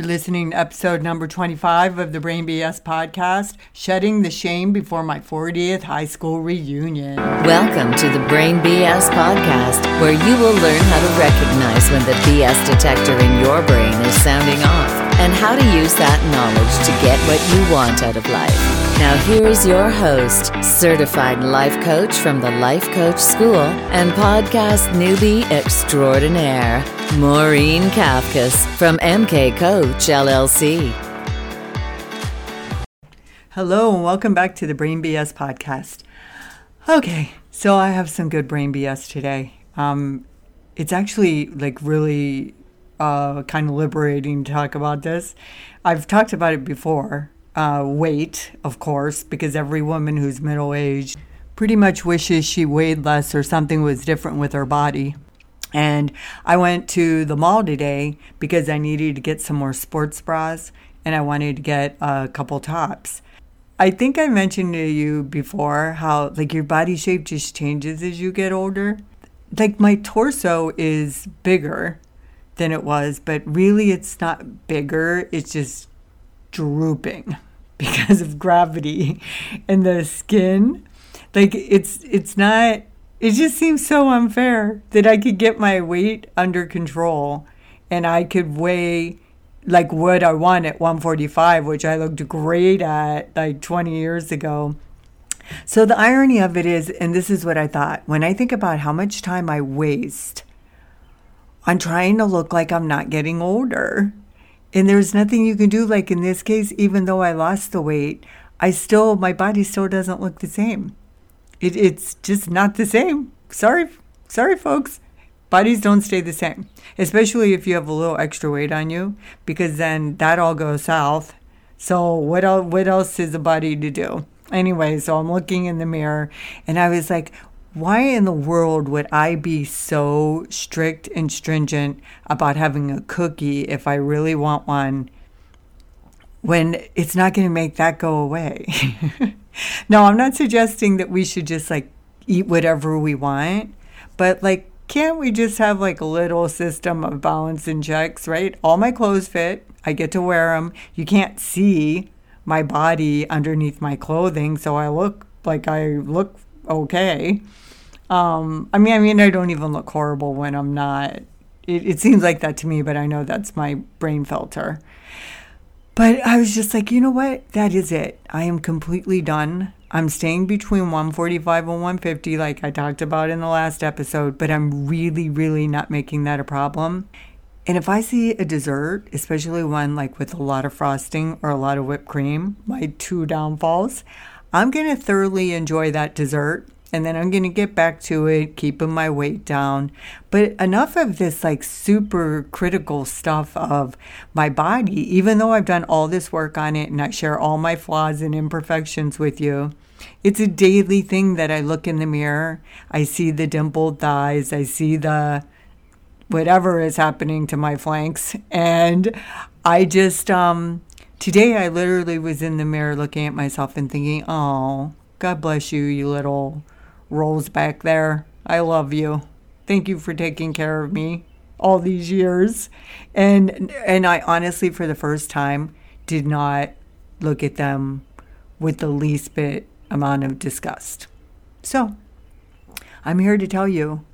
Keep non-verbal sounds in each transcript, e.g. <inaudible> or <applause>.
You're listening to episode number 25 of the Brain BS podcast, Shedding the Shame Before My 40th High School Reunion. Welcome to the Brain BS podcast, where you will learn how to recognize when the BS detector in your brain is sounding off and how to use that knowledge to get what you want out of life. Now, here is your host, certified life coach from the Life Coach School and podcast newbie extraordinaire, Maureen Kafkas from MK Coach LLC. Hello, and welcome back to the Brain BS podcast. Okay, so I have some good Brain BS today. Um, it's actually like really uh, kind of liberating to talk about this. I've talked about it before, uh, weight, of course, because every woman who's middle aged pretty much wishes she weighed less or something was different with her body. And I went to the mall today because I needed to get some more sports bras and I wanted to get a couple tops. I think I mentioned to you before how like your body shape just changes as you get older. Like my torso is bigger than it was, but really it's not bigger, it's just drooping <laughs> because of gravity and the skin. Like it's it's not it just seems so unfair that I could get my weight under control and I could weigh like what I want at 145, which I looked great at like 20 years ago. So the irony of it is, and this is what I thought, when I think about how much time I waste on trying to look like I'm not getting older, and there's nothing you can do. Like in this case, even though I lost the weight, I still, my body still doesn't look the same. It, it's just not the same. Sorry, sorry, folks. Bodies don't stay the same, especially if you have a little extra weight on you, because then that all goes south. So what else? What else is a body to do? Anyway, so I'm looking in the mirror, and I was like, why in the world would I be so strict and stringent about having a cookie if I really want one when it's not going to make that go away? <laughs> no, I'm not suggesting that we should just like eat whatever we want, but like, can't we just have like a little system of balance and checks, right? All my clothes fit, I get to wear them. You can't see my body underneath my clothing, so I look like I look okay. Um, I mean, I mean, I don't even look horrible when I'm not. It, it seems like that to me, but I know that's my brain filter. But I was just like, you know what? That is it. I am completely done. I'm staying between 145 and 150, like I talked about in the last episode, but I'm really, really not making that a problem. And if I see a dessert, especially one like with a lot of frosting or a lot of whipped cream, my two downfalls, I'm going to thoroughly enjoy that dessert and then I'm going to get back to it, keeping my weight down. But enough of this like super critical stuff of my body, even though I've done all this work on it and I share all my flaws and imperfections with you. It's a daily thing that I look in the mirror, I see the dimpled thighs, I see the whatever is happening to my flanks, and I just um today I literally was in the mirror looking at myself and thinking, "Oh, God bless you, you little Rose back there. I love you. Thank you for taking care of me all these years. And and I honestly for the first time did not look at them with the least bit amount of disgust. So, I'm here to tell you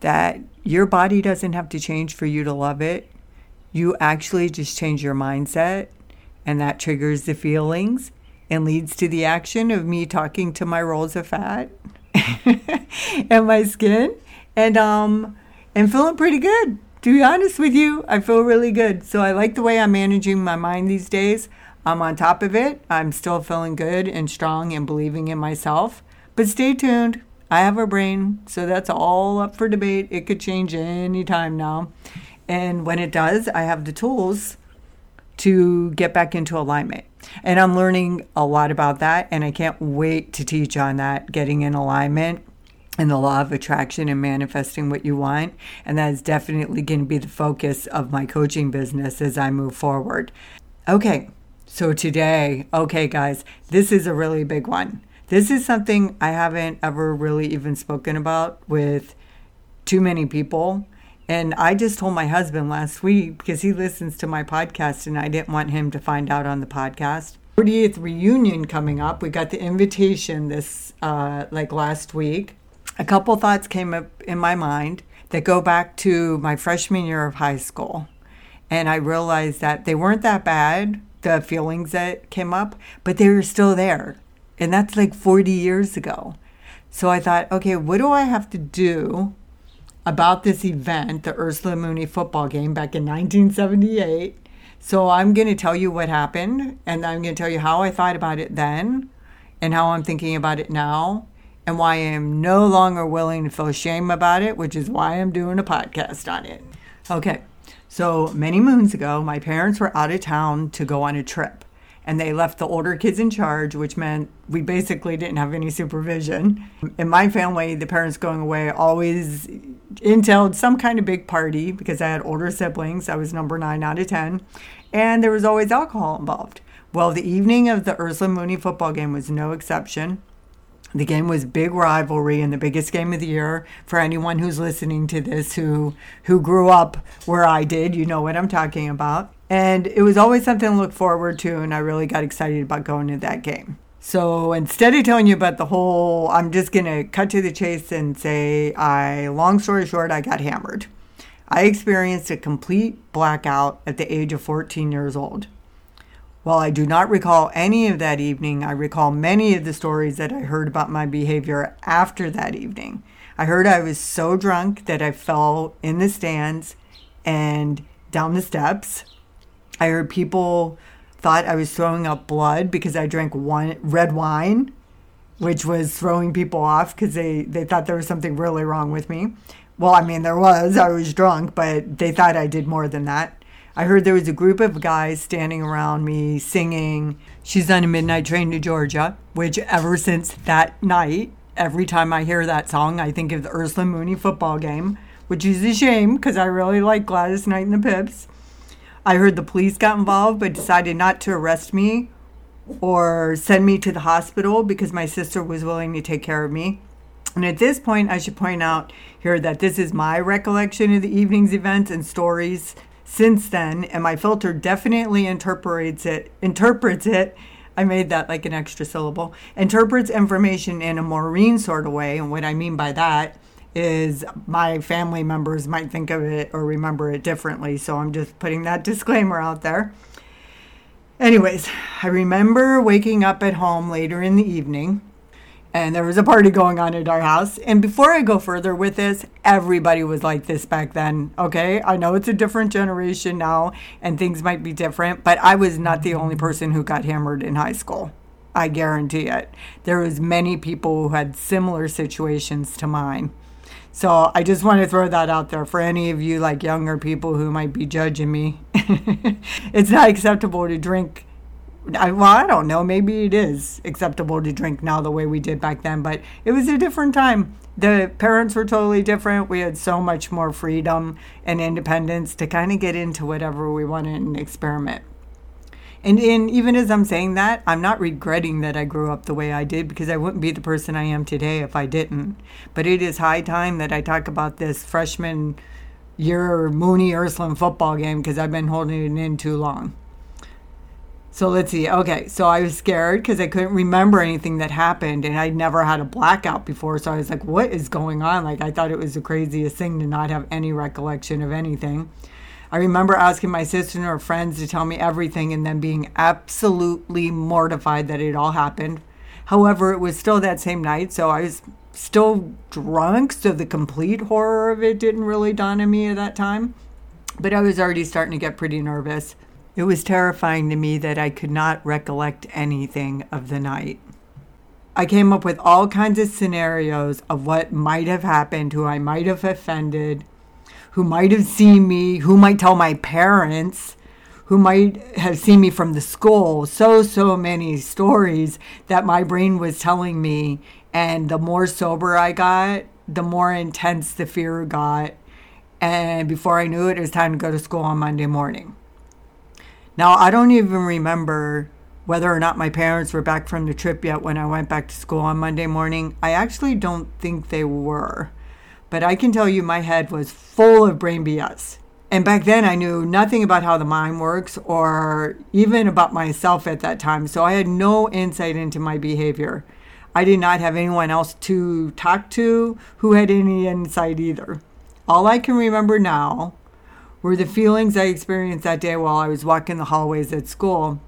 that your body doesn't have to change for you to love it. You actually just change your mindset, and that triggers the feelings and leads to the action of me talking to my rolls of fat <laughs> and my skin and um and feeling pretty good. To be honest with you, I feel really good. So I like the way I'm managing my mind these days. I'm on top of it. I'm still feeling good and strong and believing in myself. But stay tuned. I have a brain, so that's all up for debate. It could change any time now. And when it does, I have the tools to get back into alignment. And I'm learning a lot about that. And I can't wait to teach on that, getting in alignment and the law of attraction and manifesting what you want. And that is definitely going to be the focus of my coaching business as I move forward. Okay, so today, okay, guys, this is a really big one. This is something I haven't ever really even spoken about with too many people. And I just told my husband last week because he listens to my podcast and I didn't want him to find out on the podcast. 40th reunion coming up. We got the invitation this, uh, like last week. A couple thoughts came up in my mind that go back to my freshman year of high school. And I realized that they weren't that bad, the feelings that came up, but they were still there. And that's like 40 years ago. So I thought, okay, what do I have to do about this event, the Ursuline Mooney football game back in 1978? So I'm going to tell you what happened, and I'm going to tell you how I thought about it then, and how I'm thinking about it now, and why I am no longer willing to feel shame about it, which is why I'm doing a podcast on it. Okay, so many moons ago, my parents were out of town to go on a trip and they left the older kids in charge, which meant we basically didn't have any supervision. In my family, the parents going away always entailed some kind of big party because I had older siblings. I was number nine out of 10, and there was always alcohol involved. Well, the evening of the Ursuline Mooney football game was no exception. The game was big rivalry and the biggest game of the year for anyone who's listening to this who who grew up where I did. You know what I'm talking about. And it was always something to look forward to, and I really got excited about going to that game. So instead of telling you about the whole, I'm just going to cut to the chase and say, I, long story short, I got hammered. I experienced a complete blackout at the age of 14 years old. While I do not recall any of that evening, I recall many of the stories that I heard about my behavior after that evening. I heard I was so drunk that I fell in the stands and down the steps. I heard people thought I was throwing up blood because I drank one red wine, which was throwing people off because they, they thought there was something really wrong with me. Well, I mean, there was. I was drunk, but they thought I did more than that. I heard there was a group of guys standing around me singing, She's on a Midnight Train to Georgia, which ever since that night, every time I hear that song, I think of the Ursuline Mooney football game, which is a shame because I really like Gladys Knight and the Pips. I heard the police got involved but decided not to arrest me or send me to the hospital because my sister was willing to take care of me. And at this point, I should point out here that this is my recollection of the evening's events and stories since then, and my filter definitely interprets it. Interprets it. I made that like an extra syllable. Interprets information in a Maureen sort of way, and what I mean by that is my family members might think of it or remember it differently. So I'm just putting that <laughs> disclaimer out there. Anyways, I remember waking up at home later in the evening and there was a party going on at our house. And before I go further with this, everybody was like this back then. Okay, I know it's a different generation now and things might be different, but I was not the only person who got hammered in high school. I guarantee it. There was many people who had similar situations to mine. So I just want to throw that out there for any of you like younger people who might be judging me. <laughs> it's not acceptable to drink I, well, I don't know. Maybe it is acceptable to drink now the way we did back then, but it was a different time. The parents were totally different. We had so much more freedom and independence to kind of get into whatever we wanted and experiment. And in, even as I'm saying that, I'm not regretting that I grew up the way I did because I wouldn't be the person I am today if I didn't. But it is high time that I talk about this freshman year Mooney Ursuline football game because I've been holding it in too long. So let's see. Okay, so I was scared because I couldn't remember anything that happened, and I'd never had a blackout before. So I was like, "What is going on?" Like I thought it was the craziest thing to not have any recollection of anything. I remember asking my sister and her friends to tell me everything, and then being absolutely mortified that it all happened. However, it was still that same night, so I was still drunk. So the complete horror of it didn't really dawn on me at that time. But I was already starting to get pretty nervous. It was terrifying to me that I could not recollect anything of the night. I came up with all kinds of scenarios of what might have happened, who I might have offended, who might have seen me, who might tell my parents, who might have seen me from the school. So, so many stories that my brain was telling me. And the more sober I got, the more intense the fear got. And before I knew it, it was time to go to school on Monday morning. Now, I don't even remember whether or not my parents were back from the trip yet when I went back to school on Monday morning. I actually don't think they were. but I can tell you my head was full of brain BS. And back then, I knew nothing about how the mind works or even about myself at that time. So I had no insight into my behavior. I did not have anyone else to talk to who had any insight either. All I can remember now were the feelings I experienced that day while I was walking the hallways at school.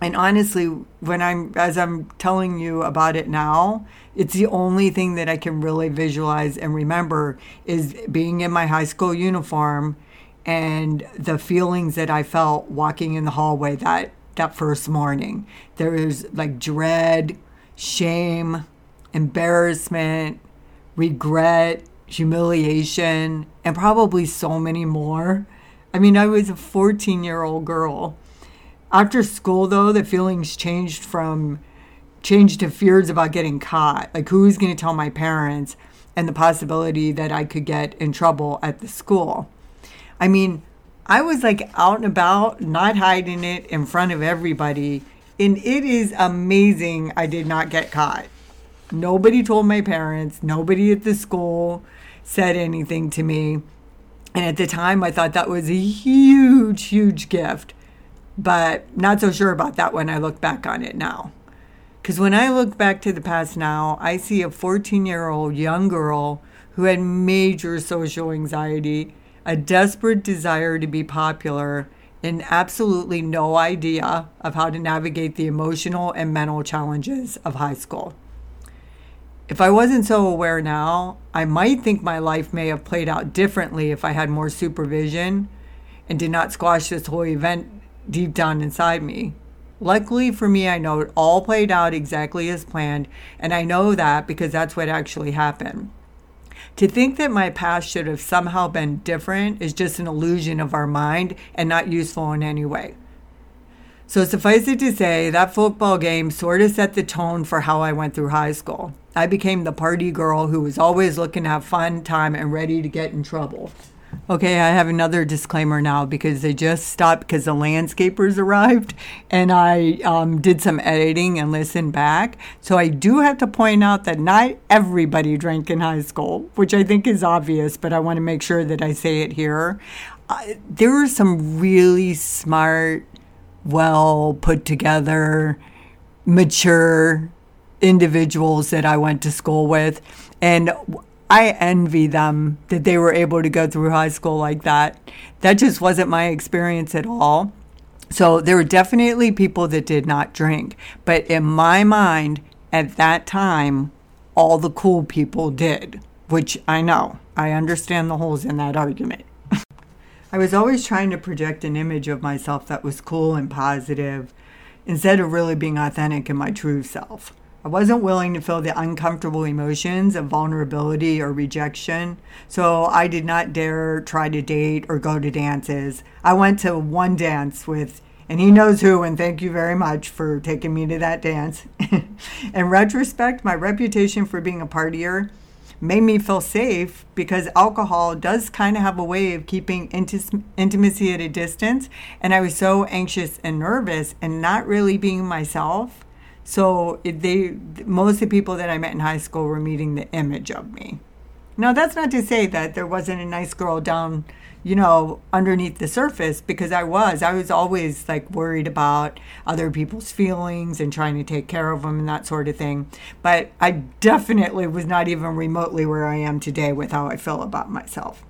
And honestly, when I'm as I'm telling you about it now, it's the only thing that I can really visualize and remember is being in my high school uniform and the feelings that I felt walking in the hallway that that first morning. There was like dread, shame, embarrassment, regret, humiliation, and probably so many more. I mean, I was a 14 year old girl. After school, though, the feelings changed from changed to fears about getting caught. Like, who's going to tell my parents? And the possibility that I could get in trouble at the school. I mean, I was like out and about, not hiding it in front of everybody. And it is amazing I did not get caught. Nobody told my parents, nobody at the school said anything to me. And at the time, I thought that was a huge, huge gift. But not so sure about that when I look back on it now. Because when I look back to the past now, I see a 14 year old young girl who had major social anxiety a desperate desire to be popular, and absolutely no idea of how to navigate the emotional and mental challenges of high school. If I wasn't so aware now, I might think my life may have played out differently if I had more supervision and did not squash this whole event deep down inside me. Luckily for me, I know it all played out exactly as planned, and I know that because that's what actually happened. To think that my past should have somehow been different is just an illusion of our mind and not useful in any way. So, suffice it to say, that football game sort of set the tone for how I went through high school. I became the party girl who was always looking to have fun time and ready to get in trouble. Okay, I have another disclaimer now because they just stopped because the landscapers arrived and I um, did some editing and listened back. So I do have to point out that not everybody drank in high school, which I think is obvious, but I want to make sure that I say it here. Uh, there were some really smart, well put together, mature individuals that I went to school with. And I envy them that they were able to go through high school like that. That just wasn't my experience at all. So there were definitely people that did not drink. But in my mind, at that time, all the cool people did, which I know. I understand the holes in that argument. I was always trying to project an image of myself that was cool and positive instead of really being authentic in my true self. I wasn't willing to feel the uncomfortable emotions of vulnerability or rejection, so I did not dare try to date or go to dances. I went to one dance with, and he knows who, and thank you very much for taking me to that dance. <laughs> In retrospect, my reputation for being a partier made me feel safe because alcohol does kind of have a way of keeping intis- intimacy at a distance. And I was so anxious and nervous and not really being myself so they most of the people that I met in high school were meeting the image of me. Now that's not to say that there wasn't a nice girl down, you know, underneath the surface because I was. I was always like worried about other people's feelings and trying to take care of them and that sort of thing. But I definitely was not even remotely where I am today with how I feel about myself.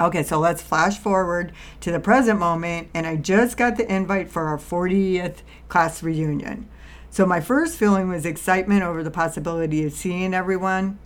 Okay, so let's flash forward to the present moment, and I just got the invite for our 40th class reunion. So my first feeling was excitement over the possibility of seeing everyone.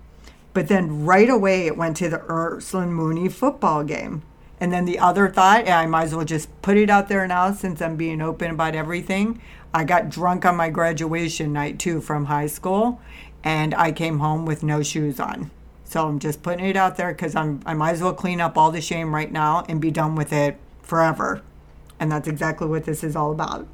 But then right away it went to the Ursuline Mooney football game. And then the other thought, I might as well just put it out there now since I'm being open about everything. I got drunk on my graduation night too from high school, and I came home with no shoes on. So I'm just putting it out there because I'm I might as well clean up all the shame right now and be done with it forever. And that's exactly what this is all about.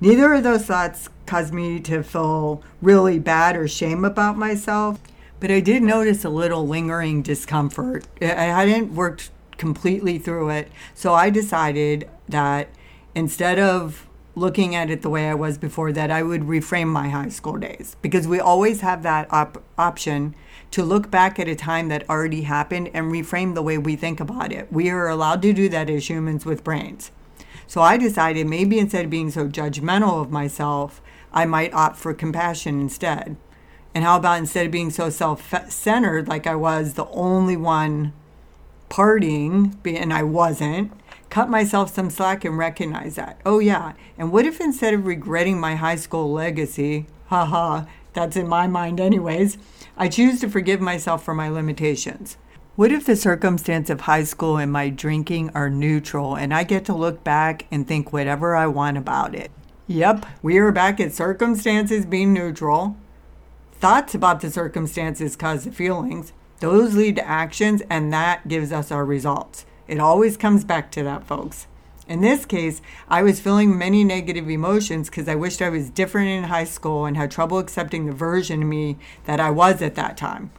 Neither of those thoughts caused me to feel really bad or shame about myself, but I did notice a little lingering discomfort. I hadn't worked completely through it, so I decided that instead of looking at it the way I was before, that I would reframe my high school days because we always have that op- option to look back at a time that already happened and reframe the way we think about it. We are allowed to do that as humans with brains. So I decided maybe instead of being so judgmental of myself, I might opt for compassion instead. And how about instead of being so self centered, like I was the only one partying, and I wasn't, cut myself some slack and recognize that. Oh, yeah. And what if instead of regretting my high school legacy, haha, that's in my mind, anyways, I choose to forgive myself for my limitations? What if the circumstance of high school and my drinking are neutral and I get to look back and think whatever I want about it? Yep, we are back at circumstances being neutral. Thoughts about the circumstances cause the feelings. Those lead to actions, and that gives us our results. It always comes back to that, folks. In this case, I was feeling many negative emotions because I wished I was different in high school and had trouble accepting the version of me that I was at that time.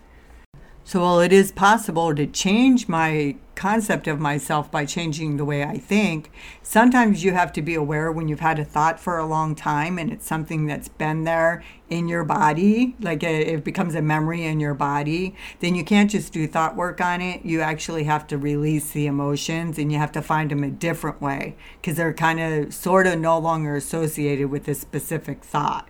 So while it is possible to change my concept of myself by changing the way I think, sometimes you have to be aware when you've had a thought for a long time and it's something that's been there in your body, like it, becomes a memory in your body, then you can't just do thought work on it. You actually have to release the emotions and you have to find them a different way because they're kind of sort of no longer associated with this specific thought.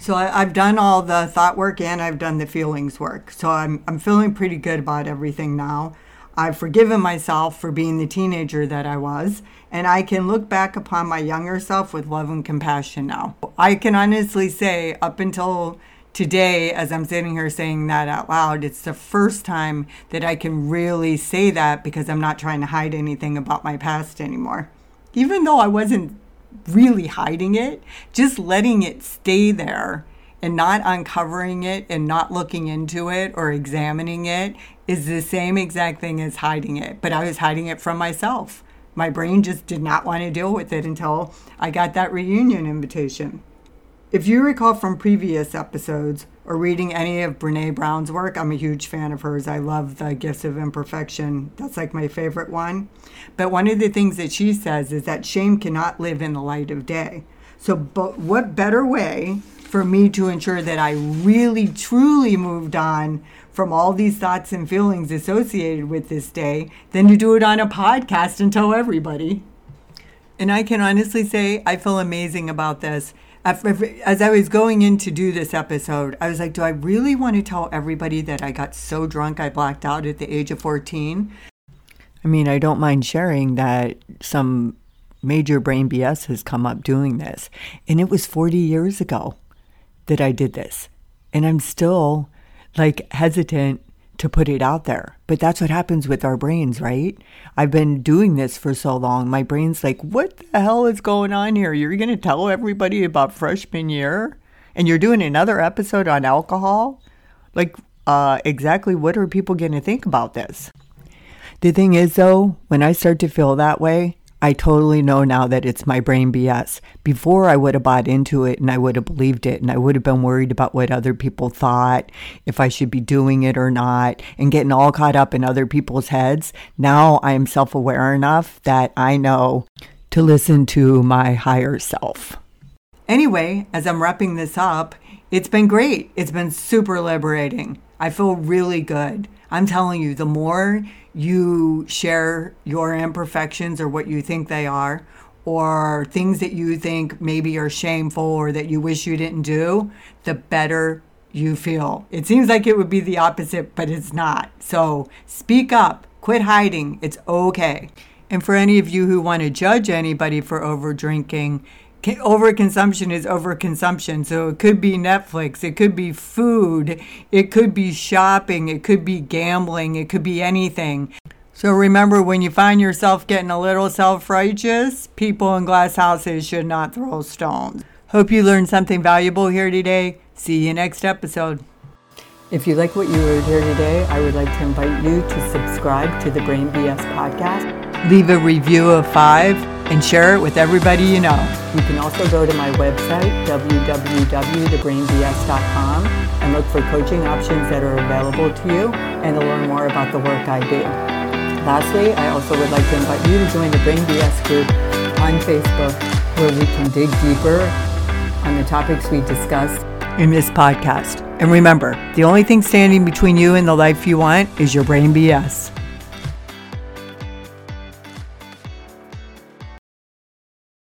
So I, have done all the thought work and I've done the feelings work. So I'm, I'm feeling pretty good about everything now. I've forgiven myself for being the teenager that I was, and I can look back upon my younger self with love and compassion now. I can honestly say, up until today, as I'm sitting here saying that out loud, it's the first time that I can really say that because I'm not trying to hide anything about my past anymore. Even though I wasn't really hiding it, just letting it stay there and not uncovering it and not looking into it or examining it is the same exact thing as hiding it. But I was hiding it from myself. My brain just did not want to deal with it until I got that reunion invitation. If you recall from previous episodes or reading any of Brene Brown's work, I'm a huge fan of hers. I love The Gifts of Imperfection. That's like my favorite one. But one of the things that she says is that shame cannot live in the light of day. So, but what better way for me to ensure that I really truly moved on from all these thoughts and feelings associated with this day than to do it on a podcast and tell everybody? And I can honestly say I feel amazing about this as I was going in to do this episode, I was like, do I really want to tell everybody that I got so drunk I blacked out at the age of 14? I mean, I don't mind sharing that some major brain BS has come up doing this. And it was 40 years ago that I did this. And I'm still like hesitant to put it out there. But that's what happens with our brains, right? I've been doing this for so long. My brain's like, what the hell is going on here? You're going to tell everybody about freshman year? And you're doing another episode on alcohol? Like, uh, exactly what are people going to think about this? The thing is, though, when I start to feel that way, I totally know now that it's my brain BS. Before I would have bought into it and I would have believed it and I would have been worried about what other people thought, if I should be doing it or not, and getting all caught up in other people's heads. Now I am self aware enough that I know to listen to my higher self. Anyway, as I'm wrapping this up, it's been great. It's been super liberating. I feel really good. I'm telling you, the more you share your imperfections or what you think they are, or things that you think maybe are shameful or that you wish you didn't do, the better you feel. It seems like it would be the opposite, but it's not. So speak up, quit hiding. It's okay. And for any of you who want to judge anybody for over drinking, overconsumption is overconsumption. So it could be Netflix, it could be food, it could be shopping, it could be gambling, it could be anything. So remember, when you find yourself getting a little self righteous, people in glass houses should not throw stones. Hope you learned something valuable here today. See you next episode. If you like what you heard here today, I would like to invite you to subscribe to the Brain BS podcast. Leave a review of five and share it with everybody you know. You can also go to my website, www.thebrainbs.com, and look for coaching options that are available to you and to learn more about the work I do. Lastly, I also would like to invite you to join the Brain BS group on Facebook where we can dig deeper on the topics we discussed in this podcast. And remember, the only thing standing between you and the life you want is your brain BS.